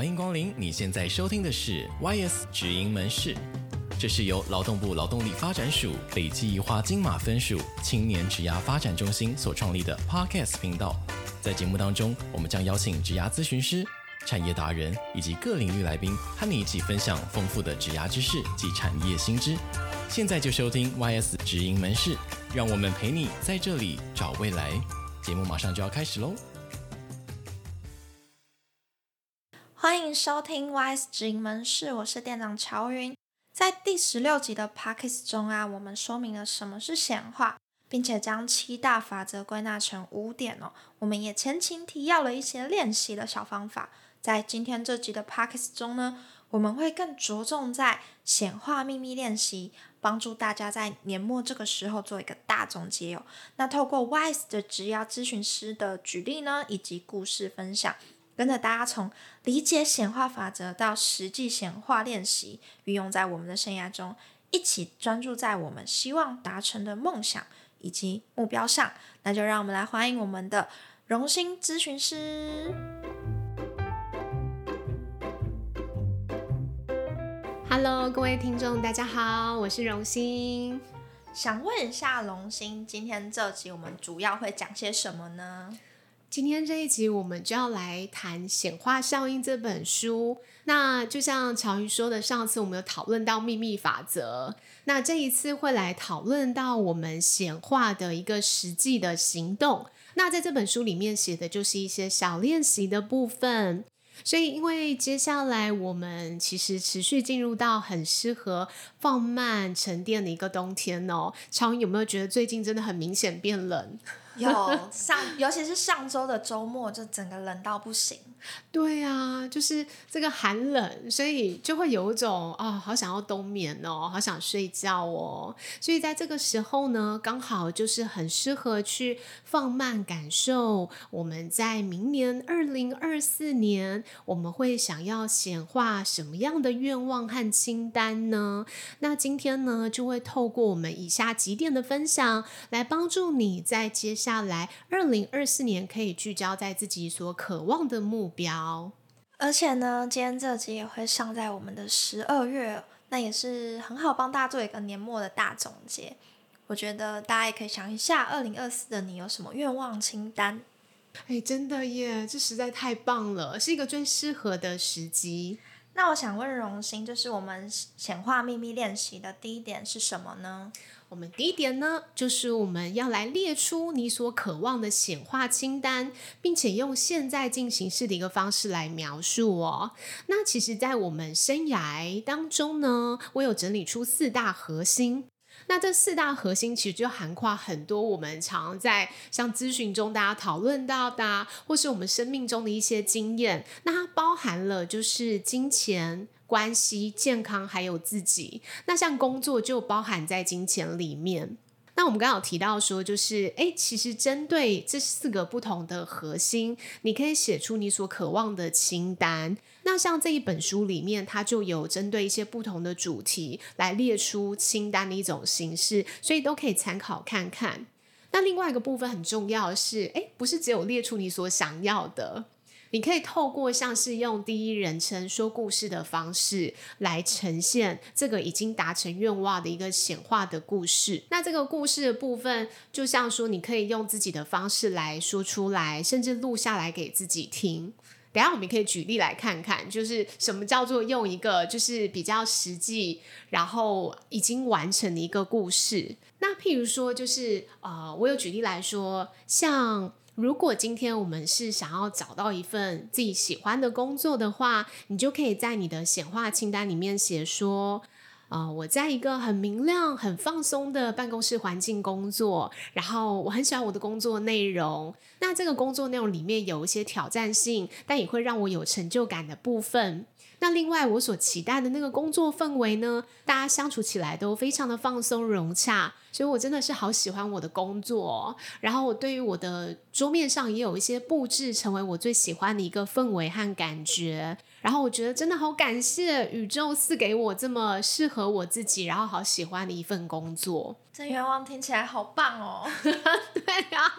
欢迎光临。你现在收听的是 YS 职营门市，这是由劳动部劳动力发展署北基宜花金马分署青年职涯发展中心所创立的 Podcast 频道。在节目当中，我们将邀请职涯咨询师、产业达人以及各领域来宾，和你一起分享丰富的职涯知识及产业新知。现在就收听 YS 职营门市，让我们陪你在这里找未来。节目马上就要开始喽！欢迎收听 YS 职营门市，我是店长乔云。在第十六集的 Podcast 中啊，我们说明了什么是显化，并且将七大法则归纳成五点哦。我们也前情提要了一些练习的小方法。在今天这集的 Podcast 中呢，我们会更着重在显化秘密练习，帮助大家在年末这个时候做一个大总结哦。那透过 YS 的职业咨询师的举例呢，以及故事分享。跟着大家从理解显化法则到实际显化练习，运用在我们的生涯中，一起专注在我们希望达成的梦想以及目标上。那就让我们来欢迎我们的荣兴咨询师。Hello，各位听众，大家好，我是荣兴。想问一下榕炘，今天这集我们主要会讲些什么呢？今天这一集，我们就要来谈《显化效应》这本书。那就像乔云说的，上次我们有讨论到秘密法则，那这一次会来讨论到我们显化的一个实际的行动。那在这本书里面写的就是一些小练习的部分。所以，因为接下来我们其实持续进入到很适合放慢沉淀的一个冬天哦。乔云有没有觉得最近真的很明显变冷？有 上，尤其是上周的周末，就整个冷到不行。对啊，就是这个寒冷，所以就会有一种啊、哦，好想要冬眠哦，好想睡觉哦。所以在这个时候呢，刚好就是很适合去放慢感受。我们在明年二零二四年，我们会想要显化什么样的愿望和清单呢？那今天呢，就会透过我们以下几点的分享，来帮助你在接下来二零二四年可以聚焦在自己所渴望的目标。而且呢，今天这集也会上在我们的十二月，那也是很好帮大家做一个年末的大总结。我觉得大家也可以想一下，二零二四的你有什么愿望清单？哎，真的耶，这实在太棒了，是一个最适合的时机。那我想问荣兴，就是我们显化秘密练习的第一点是什么呢？我们第一点呢，就是我们要来列出你所渴望的显化清单，并且用现在进行式的一个方式来描述哦。那其实，在我们生涯当中呢，我有整理出四大核心。那这四大核心其实就涵括很多我们常在像咨询中大家讨论到的，或是我们生命中的一些经验。那它包含了就是金钱、关系、健康，还有自己。那像工作就包含在金钱里面。那我们刚刚有提到说，就是诶，其实针对这四个不同的核心，你可以写出你所渴望的清单。那像这一本书里面，它就有针对一些不同的主题来列出清单的一种形式，所以都可以参考看看。那另外一个部分很重要是，诶，不是只有列出你所想要的。你可以透过像是用第一人称说故事的方式来呈现这个已经达成愿望的一个显化的故事。那这个故事的部分，就像说你可以用自己的方式来说出来，甚至录下来给自己听。等下我们可以举例来看看，就是什么叫做用一个就是比较实际，然后已经完成的一个故事。那譬如说，就是呃，我有举例来说，像。如果今天我们是想要找到一份自己喜欢的工作的话，你就可以在你的显化清单里面写说，啊，我在一个很明亮、很放松的办公室环境工作，然后我很喜欢我的工作内容。那这个工作内容里面有一些挑战性，但也会让我有成就感的部分。那另外，我所期待的那个工作氛围呢，大家相处起来都非常的放松融洽。所以我真的是好喜欢我的工作。然后我对于我的桌面上也有一些布置，成为我最喜欢的一个氛围和感觉。然后我觉得真的好感谢宇宙赐给我这么适合我自己，然后好喜欢的一份工作。这愿望听起来好棒哦！对呀、啊，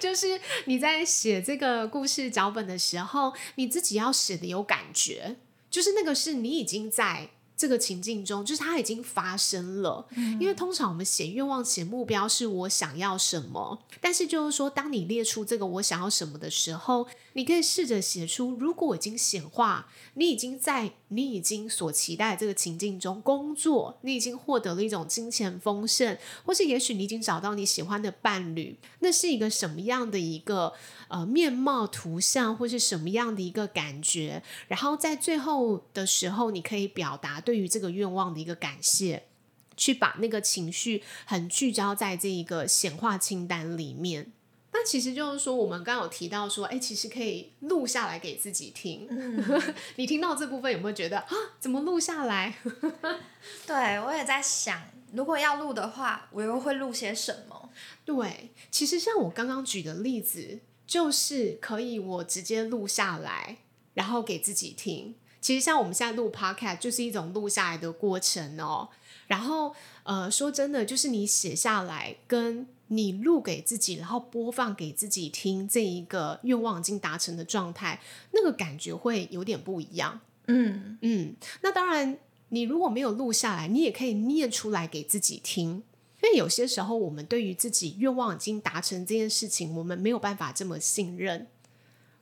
就是你在写这个故事脚本的时候，你自己要写的有感觉，就是那个是你已经在。这个情境中，就是它已经发生了。嗯。因为通常我们写愿望、写目标，是我想要什么。但是就是说，当你列出这个我想要什么的时候，你可以试着写出，如果已经显化，你已经在你已经所期待的这个情境中工作，你已经获得了一种金钱丰盛，或是也许你已经找到你喜欢的伴侣，那是一个什么样的一个？呃，面貌图像或是什么样的一个感觉，然后在最后的时候，你可以表达对于这个愿望的一个感谢，去把那个情绪很聚焦在这一个显化清单里面。那其实就是说，我们刚刚有提到说，哎，其实可以录下来给自己听。嗯、你听到这部分有没有觉得啊？怎么录下来？对，我也在想，如果要录的话，我又会录些什么？对，其实像我刚刚举的例子。就是可以，我直接录下来，然后给自己听。其实像我们现在录 Podcast，就是一种录下来的过程哦。然后，呃，说真的，就是你写下来，跟你录给自己，然后播放给自己听，这一个愿望已经达成的状态，那个感觉会有点不一样。嗯嗯。那当然，你如果没有录下来，你也可以念出来给自己听。因为有些时候，我们对于自己愿望已经达成这件事情，我们没有办法这么信任。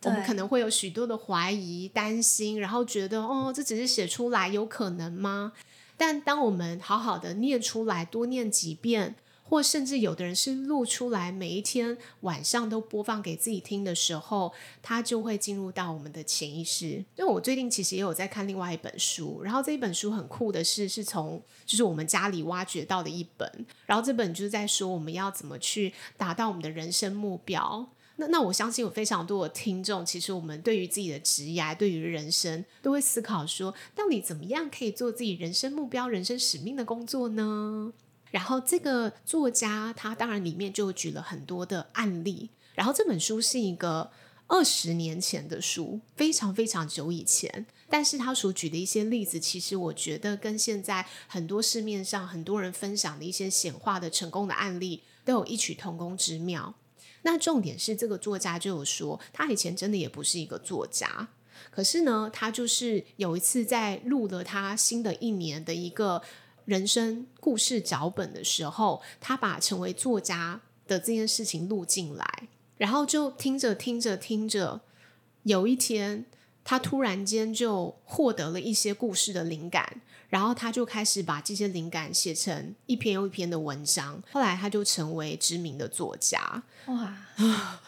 我们可能会有许多的怀疑、担心，然后觉得哦，这只是写出来，有可能吗？但当我们好好的念出来，多念几遍。或甚至有的人是录出来，每一天晚上都播放给自己听的时候，他就会进入到我们的潜意识。因为我最近其实也有在看另外一本书，然后这一本书很酷的是，是从就是我们家里挖掘到的一本，然后这本就是在说我们要怎么去达到我们的人生目标。那那我相信有非常多的听众，其实我们对于自己的职业，对于人生，都会思考说，到底怎么样可以做自己人生目标、人生使命的工作呢？然后这个作家他当然里面就举了很多的案例，然后这本书是一个二十年前的书，非常非常久以前，但是他所举的一些例子，其实我觉得跟现在很多市面上很多人分享的一些显化的成功的案例都有异曲同工之妙。那重点是这个作家就有说，他以前真的也不是一个作家，可是呢，他就是有一次在录了他新的一年的一个。人生故事脚本的时候，他把成为作家的这件事情录进来，然后就听着听着听着，有一天他突然间就获得了一些故事的灵感，然后他就开始把这些灵感写成一篇又一篇的文章，后来他就成为知名的作家。哇，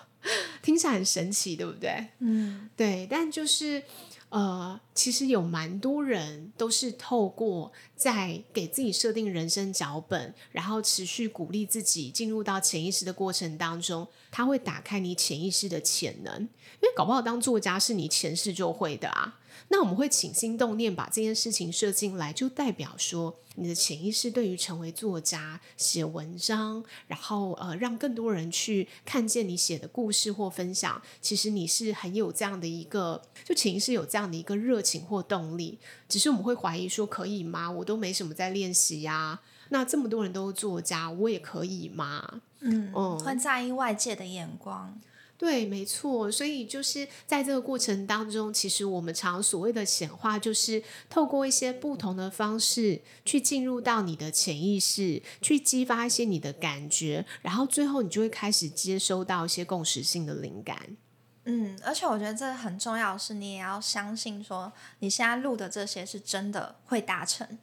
听起来很神奇，对不对？嗯，对，但就是。呃，其实有蛮多人都是透过在给自己设定人生脚本，然后持续鼓励自己进入到潜意识的过程当中，他会打开你潜意识的潜能，因为搞不好当作家是你前世就会的啊。那我们会起心动念把这件事情设进来，就代表说你的潜意识对于成为作家、写文章，然后呃让更多人去看见你写的故事或分享，其实你是很有这样的一个，就潜意识有这样的一个热情或动力。只是我们会怀疑说，可以吗？我都没什么在练习呀。那这么多人都是作家，我也可以吗？嗯，嗯，会在意外界的眼光。对，没错，所以就是在这个过程当中，其实我们常所谓的显化，就是透过一些不同的方式去进入到你的潜意识，去激发一些你的感觉，然后最后你就会开始接收到一些共识性的灵感。嗯，而且我觉得这很重要的是，你也要相信说，你现在录的这些是真的会达成。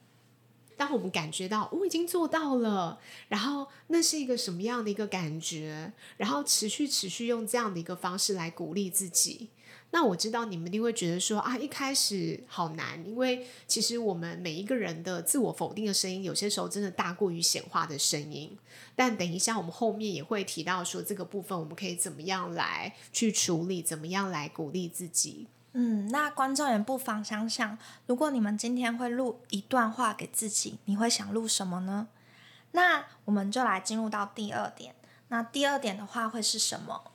当我们感觉到我已经做到了，然后那是一个什么样的一个感觉？然后持续持续用这样的一个方式来鼓励自己。那我知道你们一定会觉得说啊，一开始好难，因为其实我们每一个人的自我否定的声音，有些时候真的大过于显化的声音。但等一下我们后面也会提到说，这个部分我们可以怎么样来去处理，怎么样来鼓励自己。嗯，那观众也不妨想想，如果你们今天会录一段话给自己，你会想录什么呢？那我们就来进入到第二点。那第二点的话会是什么？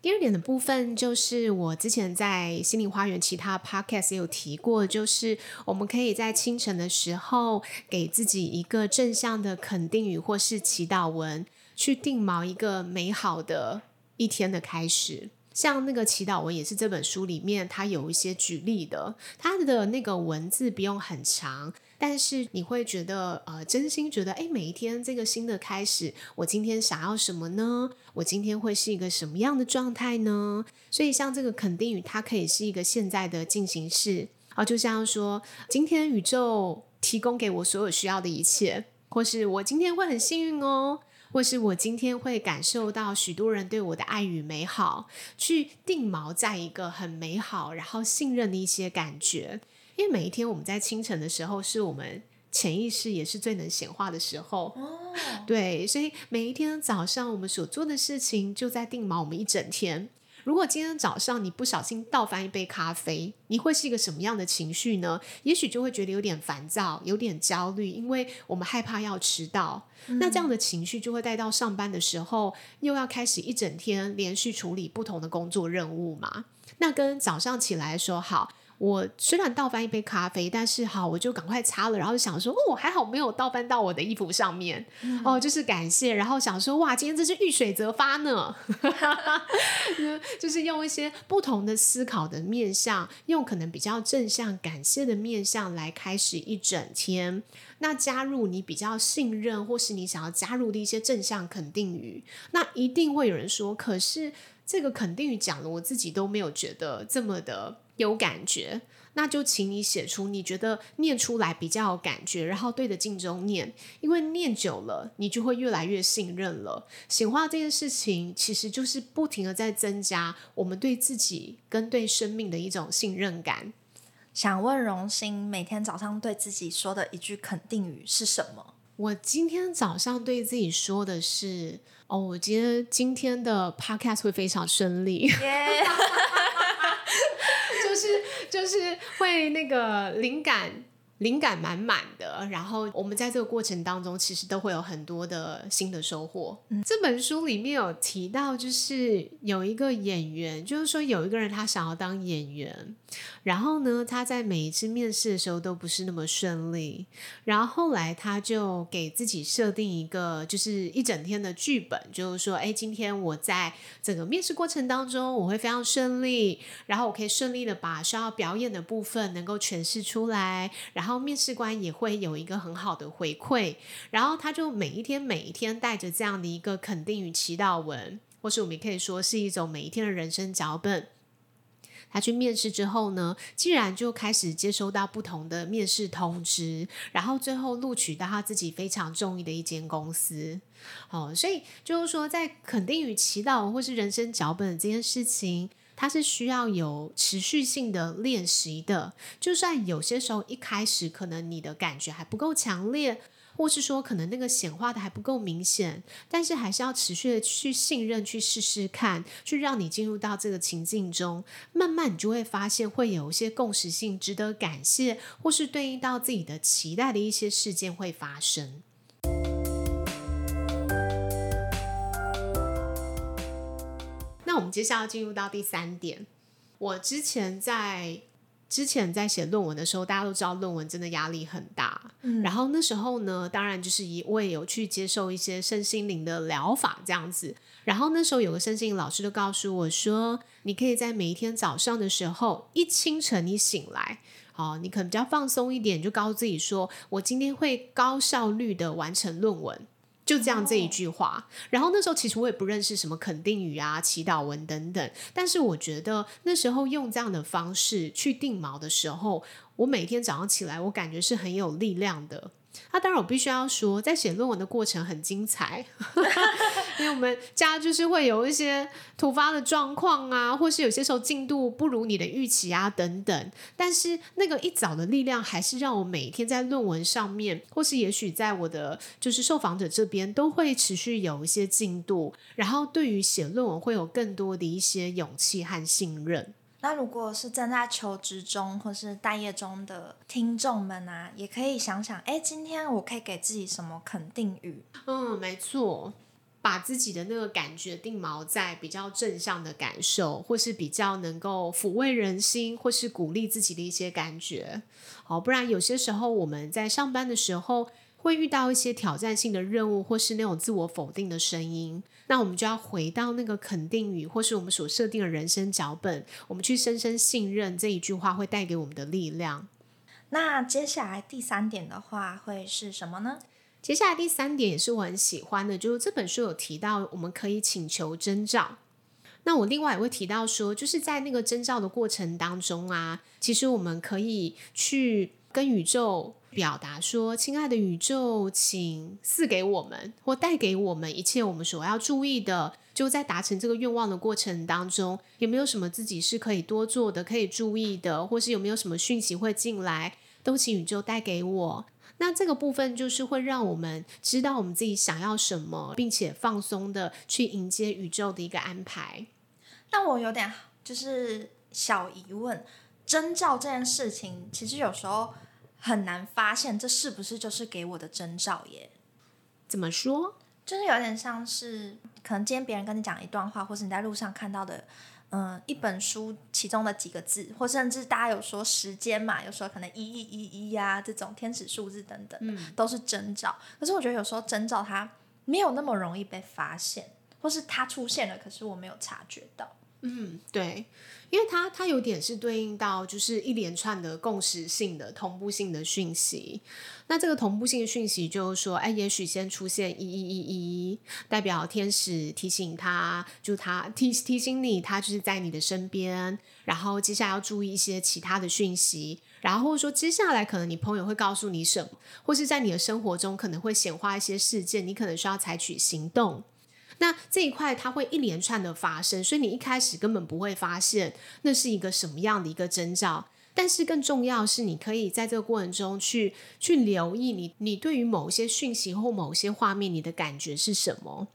第二点的部分就是我之前在心灵花园其他 podcast 也有提过，就是我们可以在清晨的时候给自己一个正向的肯定语或是祈祷文，去定锚一个美好的一天的开始。像那个祈祷文也是这本书里面它有一些举例的，它的那个文字不用很长。但是你会觉得，呃，真心觉得，哎，每一天这个新的开始，我今天想要什么呢？我今天会是一个什么样的状态呢？所以像这个肯定语，它可以是一个现在的进行式，啊，就像说，今天宇宙提供给我所有需要的一切，或是我今天会很幸运哦，或是我今天会感受到许多人对我的爱与美好，去定锚在一个很美好，然后信任的一些感觉。因为每一天我们在清晨的时候，是我们潜意识也是最能显化的时候。哦，对，所以每一天早上我们所做的事情，就在定锚我们一整天。如果今天早上你不小心倒翻一杯咖啡，你会是一个什么样的情绪呢？也许就会觉得有点烦躁，有点焦虑，因为我们害怕要迟到。嗯。那这样的情绪就会带到上班的时候，又要开始一整天连续处理不同的工作任务嘛。那跟早上起来说好。我虽然倒翻一杯咖啡，但是好，我就赶快擦了，然后想说，哦，还好没有倒翻到我的衣服上面，嗯、哦，就是感谢，然后想说，哇，今天真是遇水则发呢，就是用一些不同的思考的面向，用可能比较正向、感谢的面向来开始一整天。那加入你比较信任，或是你想要加入的一些正向肯定语，那一定会有人说，可是这个肯定语讲了，我自己都没有觉得这么的。有感觉，那就请你写出你觉得念出来比较有感觉，然后对着镜中念，因为念久了，你就会越来越信任了。显化这件事情，其实就是不停的在增加我们对自己跟对生命的一种信任感。想问荣欣，每天早上对自己说的一句肯定语是什么？我今天早上对自己说的是：哦，我今天今天的 podcast 会非常顺利。Yeah. 是就是会那个灵感。灵感满满的，然后我们在这个过程当中，其实都会有很多的新的收获。嗯，这本书里面有提到，就是有一个演员，就是说有一个人他想要当演员，然后呢，他在每一次面试的时候都不是那么顺利，然后后来他就给自己设定一个，就是一整天的剧本，就是说，哎，今天我在整个面试过程当中，我会非常顺利，然后我可以顺利的把需要表演的部分能够诠释出来，然后。然后面试官也会有一个很好的回馈，然后他就每一天每一天带着这样的一个肯定与祈祷文，或是我们也可以说是一种每一天的人生脚本。他去面试之后呢，既然就开始接收到不同的面试通知，然后最后录取到他自己非常中意的一间公司。哦，所以就是说，在肯定与祈祷或是人生脚本这件事情。它是需要有持续性的练习的，就算有些时候一开始可能你的感觉还不够强烈，或是说可能那个显化的还不够明显，但是还是要持续的去信任，去试试看，去让你进入到这个情境中，慢慢你就会发现会有一些共识性、值得感谢，或是对应到自己的期待的一些事件会发生。那我们接下来要进入到第三点。我之前在之前在写论文的时候，大家都知道论文真的压力很大。嗯，然后那时候呢，当然就是一我也有去接受一些身心灵的疗法这样子。然后那时候有个身心灵老师就告诉我说，你可以在每一天早上的时候，一清晨你醒来，哦，你可能比较放松一点，就告诉自己说，我今天会高效率的完成论文。就这样这一句话，然后那时候其实我也不认识什么肯定语啊、祈祷文等等，但是我觉得那时候用这样的方式去定锚的时候，我每天早上起来，我感觉是很有力量的。那、当然，我必须要说，在写论文的过程很精彩，因为我们家就是会有一些突发的状况啊，或是有些时候进度不如你的预期啊等等。但是那个一早的力量，还是让我每天在论文上面，或是也许在我的就是受访者这边，都会持续有一些进度，然后对于写论文会有更多的一些勇气和信任。那如果是正在求职中或是待业中的听众们啊，也可以想想，哎，今天我可以给自己什么肯定语？嗯，没错，把自己的那个感觉定锚在比较正向的感受，或是比较能够抚慰人心，或是鼓励自己的一些感觉。好，不然有些时候我们在上班的时候。会遇到一些挑战性的任务，或是那种自我否定的声音，那我们就要回到那个肯定语，或是我们所设定的人生脚本，我们去深深信任这一句话会带给我们的力量。那接下来第三点的话会是什么呢？接下来第三点也是我很喜欢的，就是这本书有提到我们可以请求征兆。那我另外也会提到说，就是在那个征兆的过程当中啊，其实我们可以去跟宇宙。表达说：“亲爱的宇宙，请赐给我们或带给我们一切我们所要注意的。就在达成这个愿望的过程当中，有没有什么自己是可以多做的、可以注意的，或是有没有什么讯息会进来，都请宇宙带给我。那这个部分就是会让我们知道我们自己想要什么，并且放松的去迎接宇宙的一个安排。那我有点就是小疑问，征兆这件事情，其实有时候。”很难发现这是不是就是给我的征兆耶？怎么说？就是有点像是可能今天别人跟你讲一段话，或是你在路上看到的，嗯、呃，一本书其中的几个字，或甚至大家有说时间嘛，有时候可能一一一一呀这种天使数字等等，嗯，都是征兆。可是我觉得有时候征兆它没有那么容易被发现，或是它出现了，可是我没有察觉到。嗯，对。因为它它有点是对应到就是一连串的共识性的同步性的讯息，那这个同步性的讯息就是说，哎，也许先出现一一一一，代表天使提醒他，就他提提醒你，他就是在你的身边，然后接下来要注意一些其他的讯息，然后或者说接下来可能你朋友会告诉你什么，或是在你的生活中可能会显化一些事件，你可能需要采取行动。那这一块它会一连串的发生，所以你一开始根本不会发现那是一个什么样的一个征兆。但是更重要是，你可以在这个过程中去去留意你你对于某些讯息或某些画面你的感觉是什么。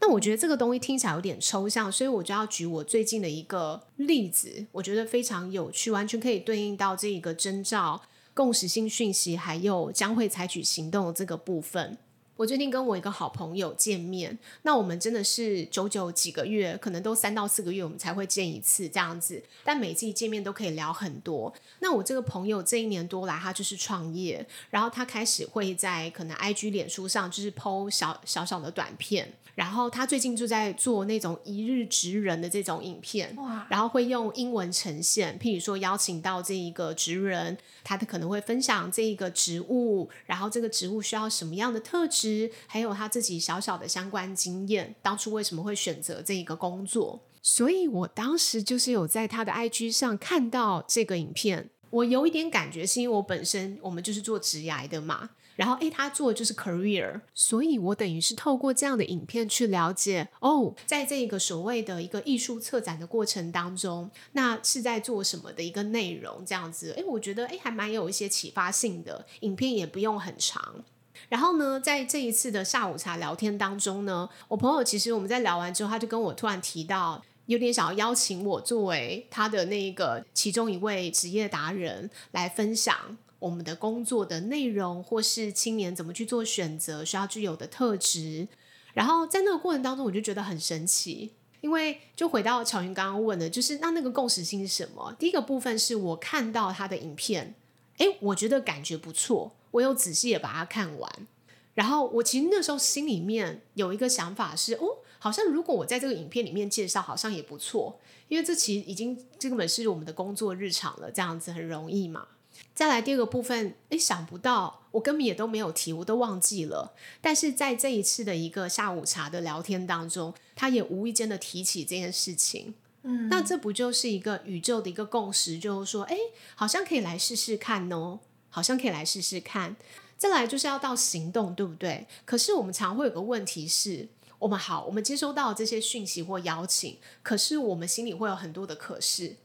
那我觉得这个东西听起来有点抽象，所以我就要举我最近的一个例子，我觉得非常有趣，完全可以对应到这一个征兆、共识性讯息，还有将会采取行动的这个部分。我最近跟我一个好朋友见面，那我们真的是久久几个月，可能都三到四个月，我们才会见一次这样子。但每次一见面都可以聊很多。那我这个朋友这一年多来，他就是创业，然后他开始会在可能 IG、脸书上就是 po 小小小的短片。然后他最近就在做那种一日职人的这种影片，哇然后会用英文呈现，譬如说邀请到这一个职人，他可能会分享这一个职务，然后这个职务需要什么样的特质，还有他自己小小的相关经验，当初为什么会选择这一个工作。所以我当时就是有在他的 IG 上看到这个影片，我有一点感觉是因为我本身我们就是做职涯的嘛。然后，诶，他做就是 career，所以我等于是透过这样的影片去了解哦，在这个所谓的一个艺术策展的过程当中，那是在做什么的一个内容这样子？诶，我觉得诶还蛮有一些启发性的，影片也不用很长。然后呢，在这一次的下午茶聊天当中呢，我朋友其实我们在聊完之后，他就跟我突然提到，有点想要邀请我作为他的那个其中一位职业达人来分享。我们的工作的内容，或是青年怎么去做选择，需要具有的特质。然后在那个过程当中，我就觉得很神奇，因为就回到巧云刚刚问的，就是那那个共识性是什么？第一个部分是我看到他的影片，诶，我觉得感觉不错，我有仔细的把它看完。然后我其实那时候心里面有一个想法是，哦，好像如果我在这个影片里面介绍，好像也不错，因为这其实已经这根本是我们的工作日常了，这样子很容易嘛。再来第二个部分，诶，想不到，我根本也都没有提，我都忘记了。但是在这一次的一个下午茶的聊天当中，他也无意间的提起这件事情。嗯，那这不就是一个宇宙的一个共识，就是说，诶，好像可以来试试看哦，好像可以来试试看。再来就是要到行动，对不对？可是我们常会有个问题是，我们好，我们接收到这些讯息或邀请，可是我们心里会有很多的可是，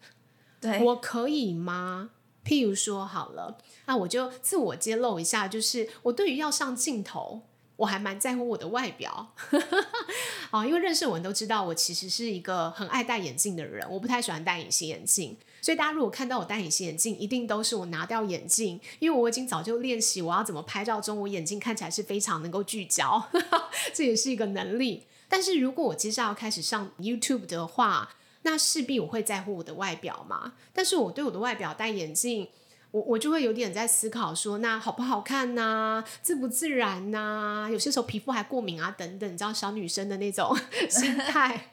对，我可以吗？譬如说好了，那我就自我揭露一下，就是我对于要上镜头，我还蛮在乎我的外表。啊，因为认识我们都知道，我其实是一个很爱戴眼镜的人，我不太喜欢戴隐形眼镜。所以大家如果看到我戴隐形眼镜，一定都是我拿掉眼镜，因为我已经早就练习我要怎么拍照中，我眼睛看起来是非常能够聚焦，这也是一个能力。但是如果我接下来要开始上 YouTube 的话，那势必我会在乎我的外表嘛。但是我对我的外表戴眼镜。我我就会有点在思考说，那好不好看呐、啊？自不自然呐、啊？有些时候皮肤还过敏啊，等等，你知道小女生的那种 心态。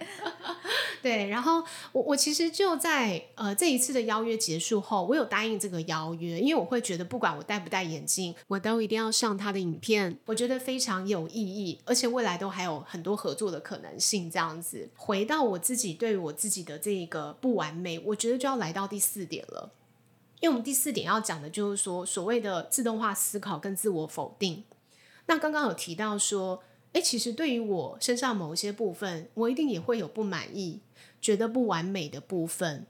对，然后我我其实就在呃这一次的邀约结束后，我有答应这个邀约，因为我会觉得不管我戴不戴眼镜，我都一定要上他的影片，我觉得非常有意义，而且未来都还有很多合作的可能性。这样子，回到我自己对我自己的这个不完美，我觉得就要来到第四点了。因为我们第四点要讲的就是说，所谓的自动化思考跟自我否定。那刚刚有提到说，诶，其实对于我身上某一些部分，我一定也会有不满意、觉得不完美的部分。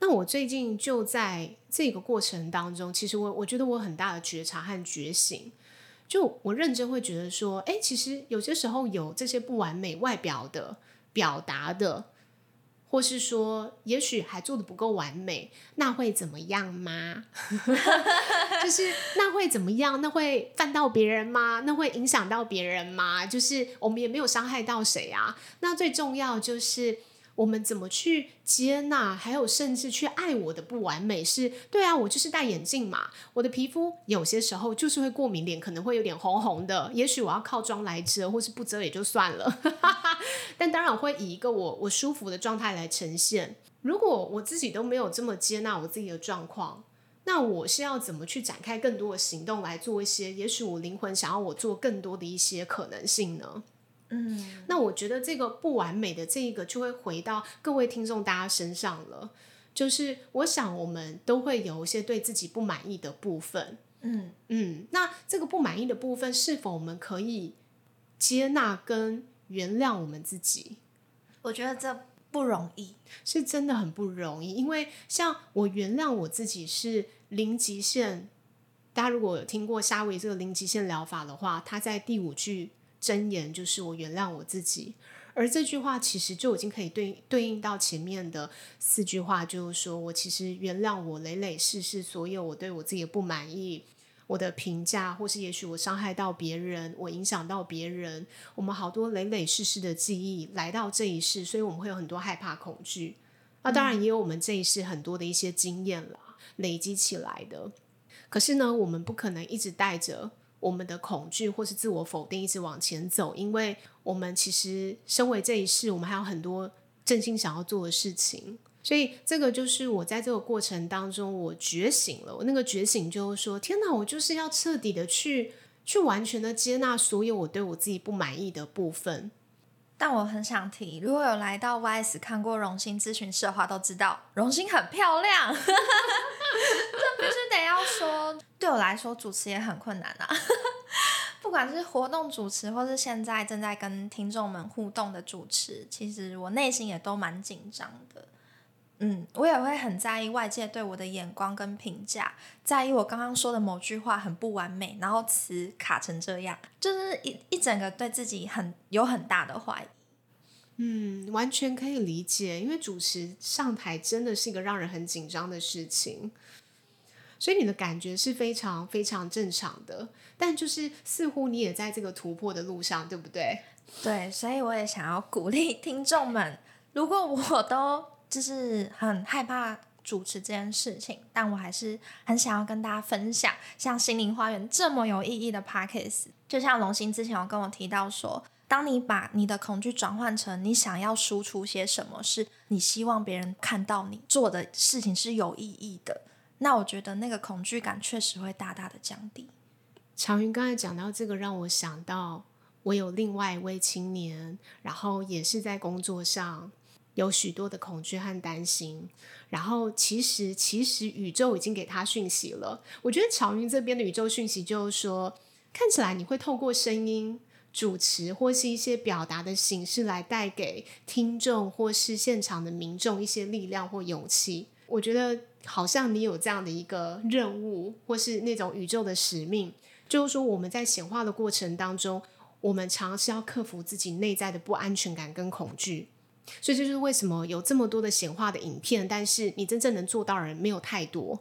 那我最近就在这个过程当中，其实我我觉得我很大的觉察和觉醒，就我认真会觉得说，诶，其实有些时候有这些不完美外表的表达的。或是说，也许还做的不够完美，那会怎么样吗？就是那会怎么样？那会犯到别人吗？那会影响到别人吗？就是我们也没有伤害到谁啊。那最重要就是。我们怎么去接纳，还有甚至去爱我的不完美是？对啊，我就是戴眼镜嘛，我的皮肤有些时候就是会过敏，脸可能会有点红红的，也许我要靠妆来遮，或是不遮也就算了。但当然我会以一个我我舒服的状态来呈现。如果我自己都没有这么接纳我自己的状况，那我是要怎么去展开更多的行动来做一些？也许我灵魂想要我做更多的一些可能性呢？嗯，那我觉得这个不完美的这一个就会回到各位听众大家身上了，就是我想我们都会有一些对自己不满意的部分，嗯嗯，那这个不满意的部分是否我们可以接纳跟原谅我们自己？我觉得这不容易，是真的很不容易，因为像我原谅我自己是零极限，大家如果有听过夏威夷这个零极限疗法的话，他在第五句。箴言就是我原谅我自己，而这句话其实就已经可以对对应到前面的四句话，就是说我其实原谅我累累世世所有我对我自己的不满意，我的评价，或是也许我伤害到别人，我影响到别人，我们好多累累世世的记忆来到这一世，所以我们会有很多害怕、恐惧。那当然也有我们这一世很多的一些经验了累积起来的。可是呢，我们不可能一直带着。我们的恐惧或是自我否定一直往前走，因为我们其实身为这一世，我们还有很多真心想要做的事情。所以这个就是我在这个过程当中，我觉醒了。我那个觉醒就是说，天哪，我就是要彻底的去去完全的接纳所有我对我自己不满意的部分。但我很想提，如果有来到 YS 看过荣心咨询室的话，都知道荣心很漂亮。要说，对我来说主持也很困难啊。不管是活动主持，或是现在正在跟听众们互动的主持，其实我内心也都蛮紧张的。嗯，我也会很在意外界对我的眼光跟评价，在意我刚刚说的某句话很不完美，然后词卡成这样，就是一一整个对自己很有很大的怀疑。嗯，完全可以理解，因为主持上台真的是一个让人很紧张的事情，所以你的感觉是非常非常正常的。但就是似乎你也在这个突破的路上，对不对？对，所以我也想要鼓励听众们，如果我都。就是很害怕主持这件事情，但我还是很想要跟大家分享，像心灵花园这么有意义的 Podcast。就像龙星之前有跟我提到说，当你把你的恐惧转换成你想要输出些什么，是你希望别人看到你做的事情是有意义的，那我觉得那个恐惧感确实会大大的降低。长云刚才讲到这个，让我想到我有另外一位青年，然后也是在工作上。有许多的恐惧和担心，然后其实其实宇宙已经给他讯息了。我觉得乔云这边的宇宙讯息就是说，看起来你会透过声音主持或是一些表达的形式来带给听众或是现场的民众一些力量或勇气。我觉得好像你有这样的一个任务，或是那种宇宙的使命，就是说我们在显化的过程当中。我们常常是要克服自己内在的不安全感跟恐惧。所以这就是为什么有这么多的显化的影片，但是你真正能做到的人没有太多，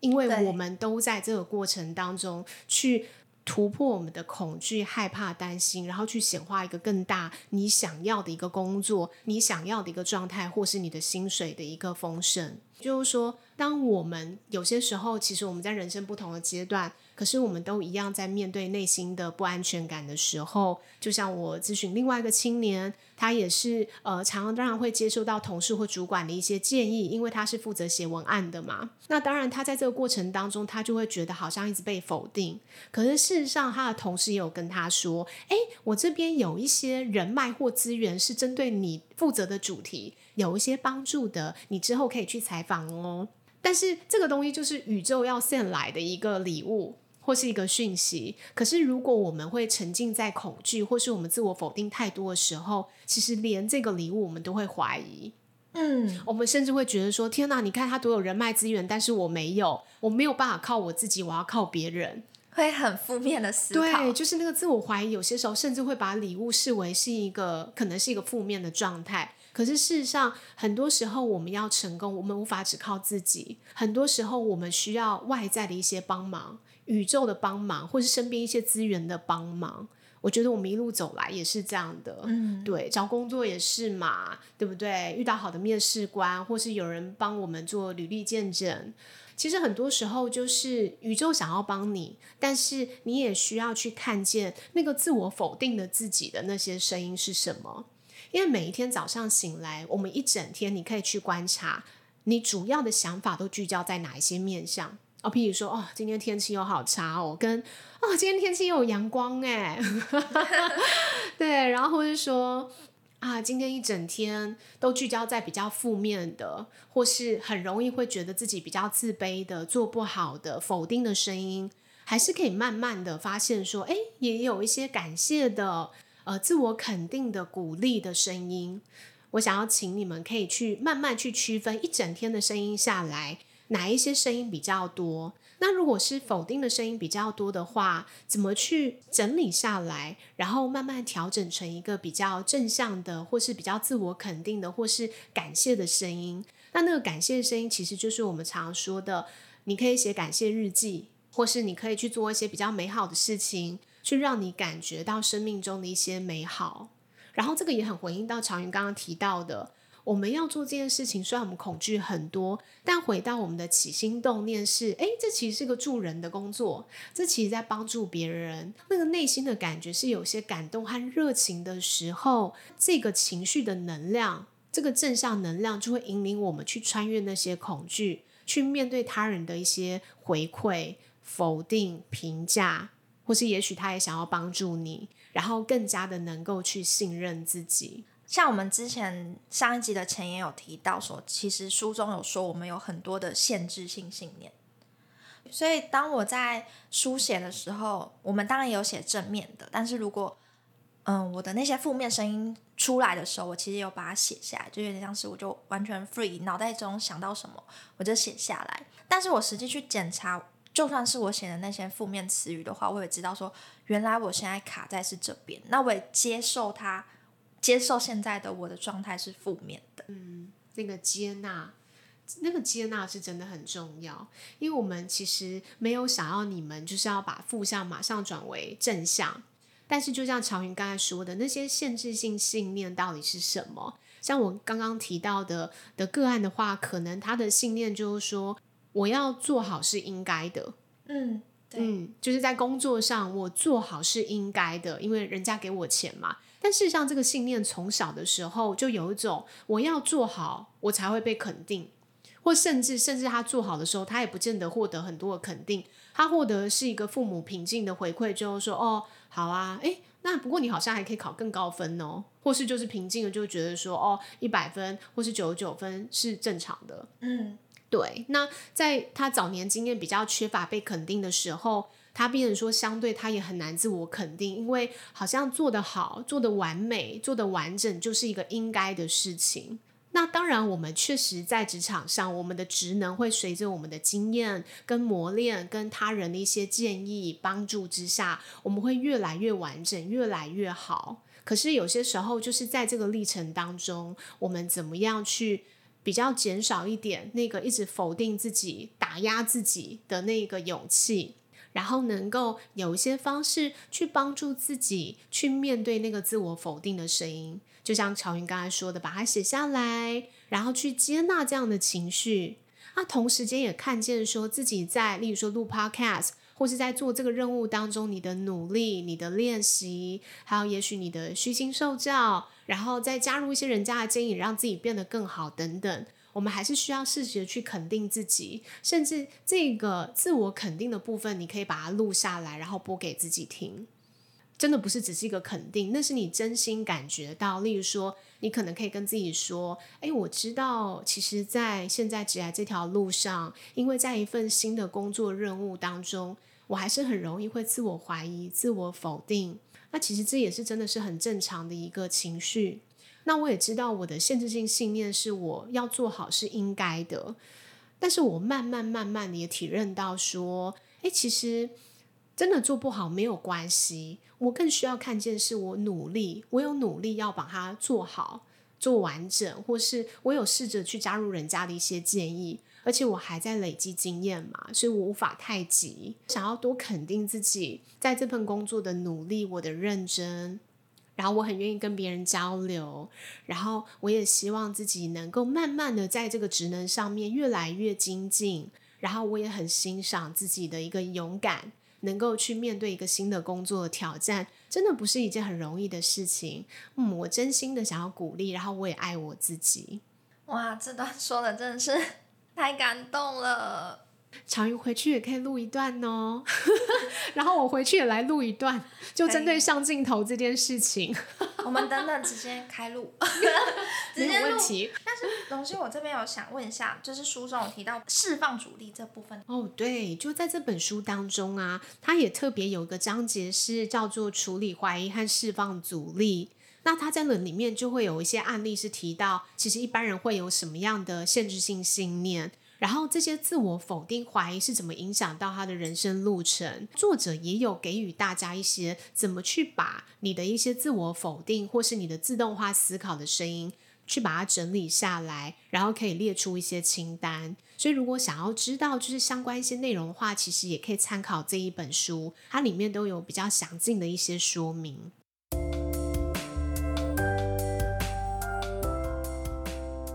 因为我们都在这个过程当中去突破我们的恐惧、害怕、担心，然后去显化一个更大你想要的一个工作，你想要的一个状态，或是你的薪水的一个丰盛。就是说，当我们有些时候，其实我们在人生不同的阶段。可是我们都一样在面对内心的不安全感的时候，就像我咨询另外一个青年，他也是呃，常常当然会接受到同事或主管的一些建议，因为他是负责写文案的嘛。那当然他在这个过程当中，他就会觉得好像一直被否定。可是事实上，他的同事也有跟他说：“诶，我这边有一些人脉或资源是针对你负责的主题有一些帮助的，你之后可以去采访哦。”但是这个东西就是宇宙要 send 来的一个礼物。或是一个讯息，可是如果我们会沉浸在恐惧，或是我们自我否定太多的时候，其实连这个礼物我们都会怀疑。嗯，我们甚至会觉得说：“天哪，你看他多有人脉资源，但是我没有，我没有办法靠我自己，我要靠别人。”会很负面的思考。对，就是那个自我怀疑，有些时候甚至会把礼物视为是一个可能是一个负面的状态。可是事实上，很多时候我们要成功，我们无法只靠自己，很多时候我们需要外在的一些帮忙。宇宙的帮忙，或是身边一些资源的帮忙，我觉得我们一路走来也是这样的。嗯，对，找工作也是嘛，对不对？遇到好的面试官，或是有人帮我们做履历见证，其实很多时候就是宇宙想要帮你，但是你也需要去看见那个自我否定的自己的那些声音是什么。因为每一天早上醒来，我们一整天你可以去观察，你主要的想法都聚焦在哪一些面向。哦，譬如说，哦，今天天气又好差哦，跟哦，今天天气又有阳光哎，对，然后或是说啊，今天一整天都聚焦在比较负面的，或是很容易会觉得自己比较自卑的、做不好的、否定的声音，还是可以慢慢的发现说，哎，也有一些感谢的、呃，自我肯定的、鼓励的声音。我想要请你们可以去慢慢去区分一整天的声音下来。哪一些声音比较多？那如果是否定的声音比较多的话，怎么去整理下来，然后慢慢调整成一个比较正向的，或是比较自我肯定的，或是感谢的声音？那那个感谢的声音，其实就是我们常说的，你可以写感谢日记，或是你可以去做一些比较美好的事情，去让你感觉到生命中的一些美好。然后这个也很回应到长云刚刚提到的。我们要做这件事情，虽然我们恐惧很多，但回到我们的起心动念是：诶，这其实是个助人的工作，这其实在帮助别人。那个内心的感觉是有些感动和热情的时候，这个情绪的能量，这个正向能量就会引领我们去穿越那些恐惧，去面对他人的一些回馈、否定、评价，或是也许他也想要帮助你，然后更加的能够去信任自己。像我们之前上一集的前言有提到说，其实书中有说我们有很多的限制性信念，所以当我在书写的时候，我们当然也有写正面的，但是如果嗯我的那些负面声音出来的时候，我其实有把它写下来，就有点像是我就完全 free，脑袋中想到什么我就写下来，但是我实际去检查，就算是我写的那些负面词语的话，我也知道说原来我现在卡在是这边，那我也接受它。接受现在的我的状态是负面的，嗯，那个接纳，那个接纳是真的很重要，因为我们其实没有想要你们就是要把负向马上转为正向，但是就像朝云刚才说的，那些限制性信念到底是什么？像我刚刚提到的的个案的话，可能他的信念就是说，我要做好是应该的，嗯，对，嗯，就是在工作上我做好是应该的，因为人家给我钱嘛。但事实上，这个信念从小的时候就有一种我要做好，我才会被肯定，或甚至甚至他做好的时候，他也不见得获得很多的肯定。他获得是一个父母平静的回馈，就是说：“哦，好啊，诶，那不过你好像还可以考更高分哦。”或是就是平静的就觉得说：“哦，一百分或是九十九分是正常的。”嗯，对。那在他早年经验比较缺乏被肯定的时候。他变成说，相对他也很难自我肯定，因为好像做得好、做得完美、做得完整，就是一个应该的事情。那当然，我们确实在职场上，我们的职能会随着我们的经验、跟磨练、跟他人的一些建议帮助之下，我们会越来越完整，越来越好。可是有些时候，就是在这个历程当中，我们怎么样去比较减少一点那个一直否定自己、打压自己的那个勇气，然后能够有一些方式去帮助自己去面对那个自我否定的声音。就像乔云刚才说的，把它写下来，然后去接纳这样的情绪。那同时间也看见说自己在，例如说录 Podcast，或是在做这个任务当中，你的努力、你的练习，还有也许你的虚心受教，然后再加入一些人家的建议，让自己变得更好等等。我们还是需要适时的去肯定自己，甚至这个自我肯定的部分，你可以把它录下来，然后播给自己听。真的不是只是一个肯定，那是你真心感觉到。例如说，你可能可以跟自己说：“诶，我知道，其实，在现在职涯这条路上，因为在一份新的工作任务当中，我还是很容易会自我怀疑、自我否定。那其实这也是真的是很正常的一个情绪。那我也知道，我的限制性信念是我要做好是应该的，但是我慢慢慢慢的也体认到说，诶，其实。”真的做不好没有关系，我更需要看见是我努力，我有努力要把它做好、做完整，或是我有试着去加入人家的一些建议，而且我还在累积经验嘛，所以我无法太急，想要多肯定自己在这份工作的努力，我的认真，然后我很愿意跟别人交流，然后我也希望自己能够慢慢的在这个职能上面越来越精进，然后我也很欣赏自己的一个勇敢。能够去面对一个新的工作挑战，真的不是一件很容易的事情。嗯，我真心的想要鼓励，然后我也爱我自己。哇，这段说的真的是太感动了。乔云回去也可以录一段哦，然后我回去也来录一段，就针对上镜头这件事情。我们等等直接开录，直接问题。但是龙心，我这边有想问一下，就是书中有提到释放阻力这部分。哦，对，就在这本书当中啊，它也特别有个章节是叫做处理怀疑和释放阻力。那他在那里面就会有一些案例是提到，其实一般人会有什么样的限制性信念。然后这些自我否定、怀疑是怎么影响到他的人生路程？作者也有给予大家一些怎么去把你的一些自我否定，或是你的自动化思考的声音，去把它整理下来，然后可以列出一些清单。所以如果想要知道就是相关一些内容的话，其实也可以参考这一本书，它里面都有比较详尽的一些说明。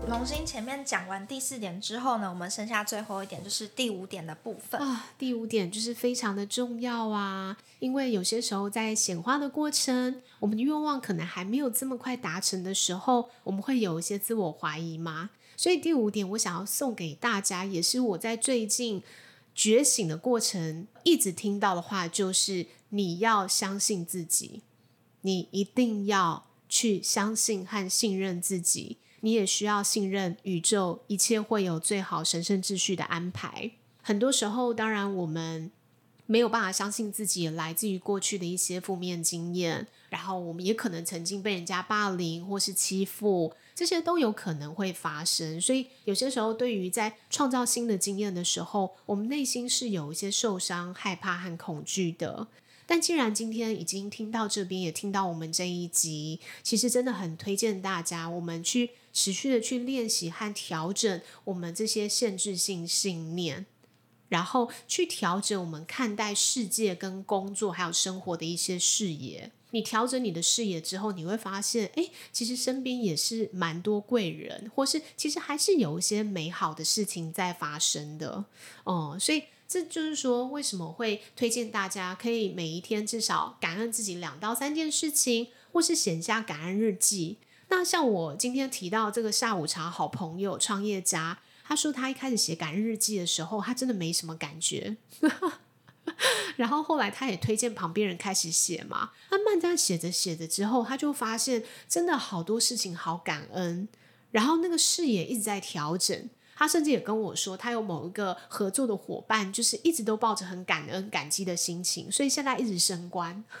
龙心前面讲完第四点之后呢，我们剩下最后一点就是第五点的部分啊。第五点就是非常的重要啊，因为有些时候在显化的过程，我们的愿望可能还没有这么快达成的时候，我们会有一些自我怀疑嘛。所以第五点，我想要送给大家，也是我在最近觉醒的过程一直听到的话，就是你要相信自己，你一定要去相信和信任自己。你也需要信任宇宙，一切会有最好神圣秩序的安排。很多时候，当然我们没有办法相信自己，来自于过去的一些负面经验，然后我们也可能曾经被人家霸凌或是欺负，这些都有可能会发生。所以有些时候，对于在创造新的经验的时候，我们内心是有一些受伤、害怕和恐惧的。但既然今天已经听到这边，也听到我们这一集，其实真的很推荐大家，我们去持续的去练习和调整我们这些限制性信念，然后去调整我们看待世界、跟工作还有生活的一些视野。你调整你的视野之后，你会发现，哎，其实身边也是蛮多贵人，或是其实还是有一些美好的事情在发生的。哦，所以。这就是说，为什么会推荐大家可以每一天至少感恩自己两到三件事情，或是写下感恩日记。那像我今天提到这个下午茶好朋友创业家，他说他一开始写感恩日记的时候，他真的没什么感觉。然后后来他也推荐旁边人开始写嘛，他慢慢写着写着之后，他就发现真的好多事情好感恩，然后那个视野一直在调整。他甚至也跟我说，他有某一个合作的伙伴，就是一直都抱着很感恩、感激的心情，所以现在一直升官。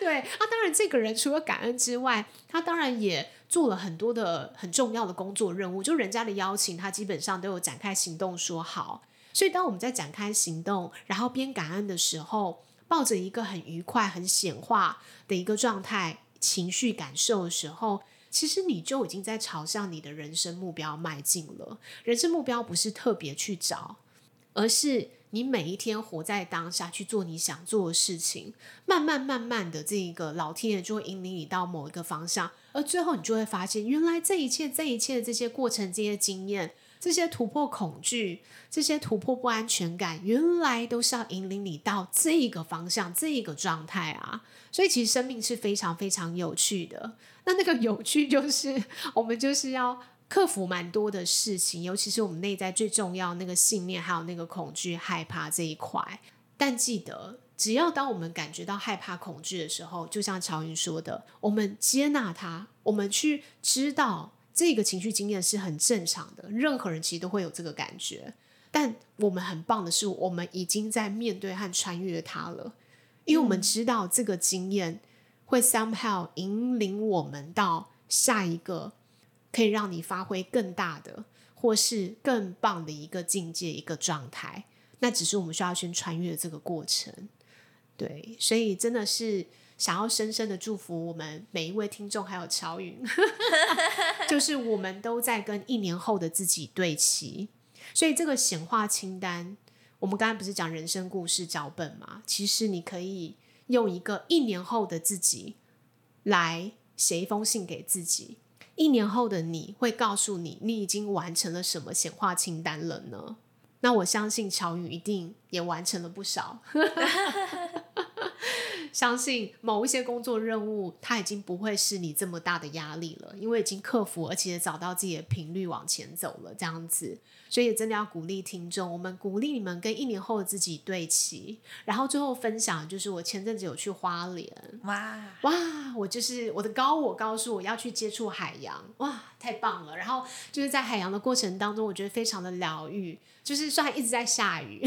对，啊、当然，这个人除了感恩之外，他当然也做了很多的很重要的工作任务。就人家的邀请，他基本上都有展开行动说好。所以，当我们在展开行动，然后边感恩的时候，抱着一个很愉快、很显化的一个状态、情绪感受的时候，其实你就已经在朝向你的人生目标迈进了。人生目标不是特别去找，而是你每一天活在当下，去做你想做的事情。慢慢、慢慢的，这一个老天爷就会引领你到某一个方向，而最后你就会发现，原来这一切、这一切的这些过程、这些经验。这些突破恐惧，这些突破不安全感，原来都是要引领你到这个方向、这个状态啊！所以其实生命是非常非常有趣的。那那个有趣，就是我们就是要克服蛮多的事情，尤其是我们内在最重要那个信念，还有那个恐惧、害怕这一块。但记得，只要当我们感觉到害怕、恐惧的时候，就像乔云说的，我们接纳它，我们去知道。这个情绪经验是很正常的，任何人其实都会有这个感觉。但我们很棒的是，我们已经在面对和穿越它了，因为我们知道这个经验会 somehow 引领我们到下一个可以让你发挥更大的，或是更棒的一个境界、一个状态。那只是我们需要先穿越这个过程。对，所以真的是。想要深深的祝福我们每一位听众，还有乔云 就是我们都在跟一年后的自己对齐。所以这个显化清单，我们刚才不是讲人生故事脚本吗？其实你可以用一个一年后的自己来写一封信给自己。一年后的你会告诉你，你已经完成了什么显化清单了呢？那我相信乔宇一定也完成了不少。相信某一些工作任务，它已经不会是你这么大的压力了，因为已经克服，而且找到自己的频率往前走了，这样子。所以真的要鼓励听众，我们鼓励你们跟一年后的自己对齐。然后最后分享就是我前阵子有去花莲，哇哇，我就是我的高我告诉我要去接触海洋，哇，太棒了。然后就是在海洋的过程当中，我觉得非常的疗愈。就是虽然一直在下雨，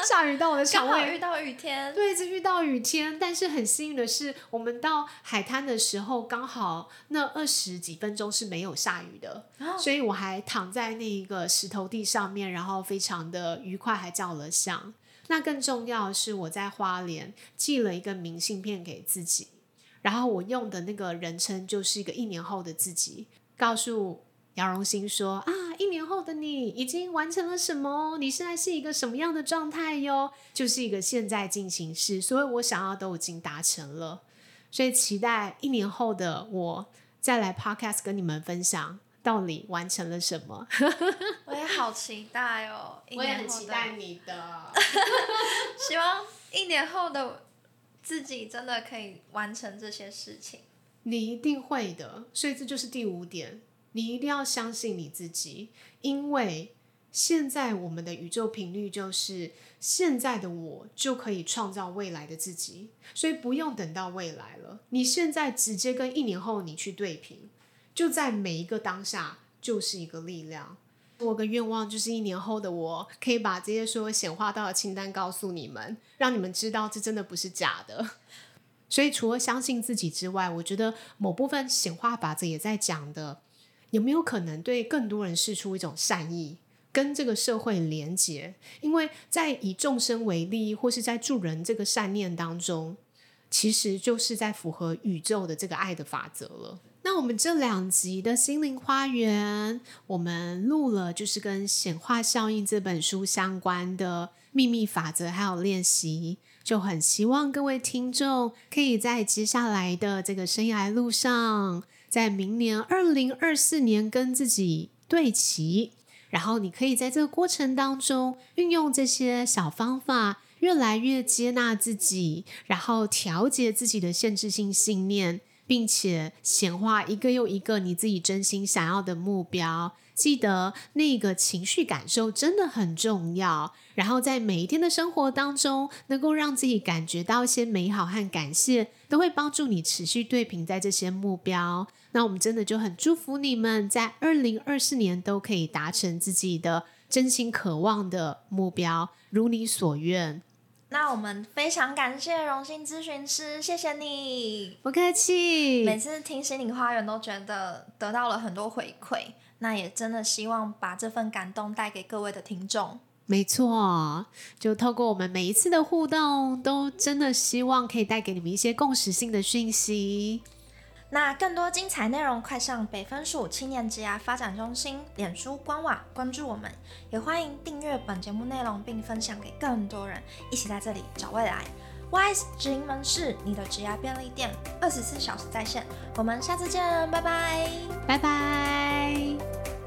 下雨到我的肠胃，刚好遇到雨天，对，一直遇到雨天。但是很幸运的是，我们到海滩的时候，刚好那二十几分钟是没有下雨的，哦、所以我还躺在那一个石头地上面，然后非常的愉快，还照了相。那更重要的是，我在花莲寄了一个明信片给自己，然后我用的那个人称就是一个一年后的自己，告诉。姚荣兴说：“啊，一年后的你已经完成了什么？你现在是一个什么样的状态哟？就是一个现在进行式，所以我想要都已经达成了。所以期待一年后的我再来 Podcast 跟你们分享到底完成了什么。我也好期待哦！我也很期待你的，希望一年后的自己真的可以完成这些事情。你一定会的，所以这就是第五点。”你一定要相信你自己，因为现在我们的宇宙频率就是现在的我就可以创造未来的自己，所以不用等到未来了。你现在直接跟一年后你去对平，就在每一个当下就是一个力量。我的愿望就是一年后的我可以把这些所有显化到的清单告诉你们，让你们知道这真的不是假的。所以除了相信自己之外，我觉得某部分显化法则也在讲的。有没有可能对更多人释出一种善意，跟这个社会连结？因为在以众生为利，或是在助人这个善念当中，其实就是在符合宇宙的这个爱的法则了。那我们这两集的心灵花园，我们录了就是跟显化效应这本书相关的秘密法则，还有练习，就很希望各位听众可以在接下来的这个生涯路上。在明年二零二四年跟自己对齐，然后你可以在这个过程当中运用这些小方法，越来越接纳自己，然后调节自己的限制性信念，并且显化一个又一个你自己真心想要的目标。记得那个情绪感受真的很重要，然后在每一天的生活当中，能够让自己感觉到一些美好和感谢，都会帮助你持续对平在这些目标。那我们真的就很祝福你们，在二零二四年都可以达成自己的真心渴望的目标，如你所愿。那我们非常感谢荣幸咨询师，谢谢你，不客气。每次听心灵花园都觉得得到了很多回馈，那也真的希望把这份感动带给各位的听众。没错，就透过我们每一次的互动，都真的希望可以带给你们一些共识性的讯息。那更多精彩内容，快上北分署青年职涯发展中心脸书官网关注我们，也欢迎订阅本节目内容，并分享给更多人，一起在这里找未来。Wise 职营门市，你的职业便利店，二十四小时在线。我们下次见，拜拜，拜拜。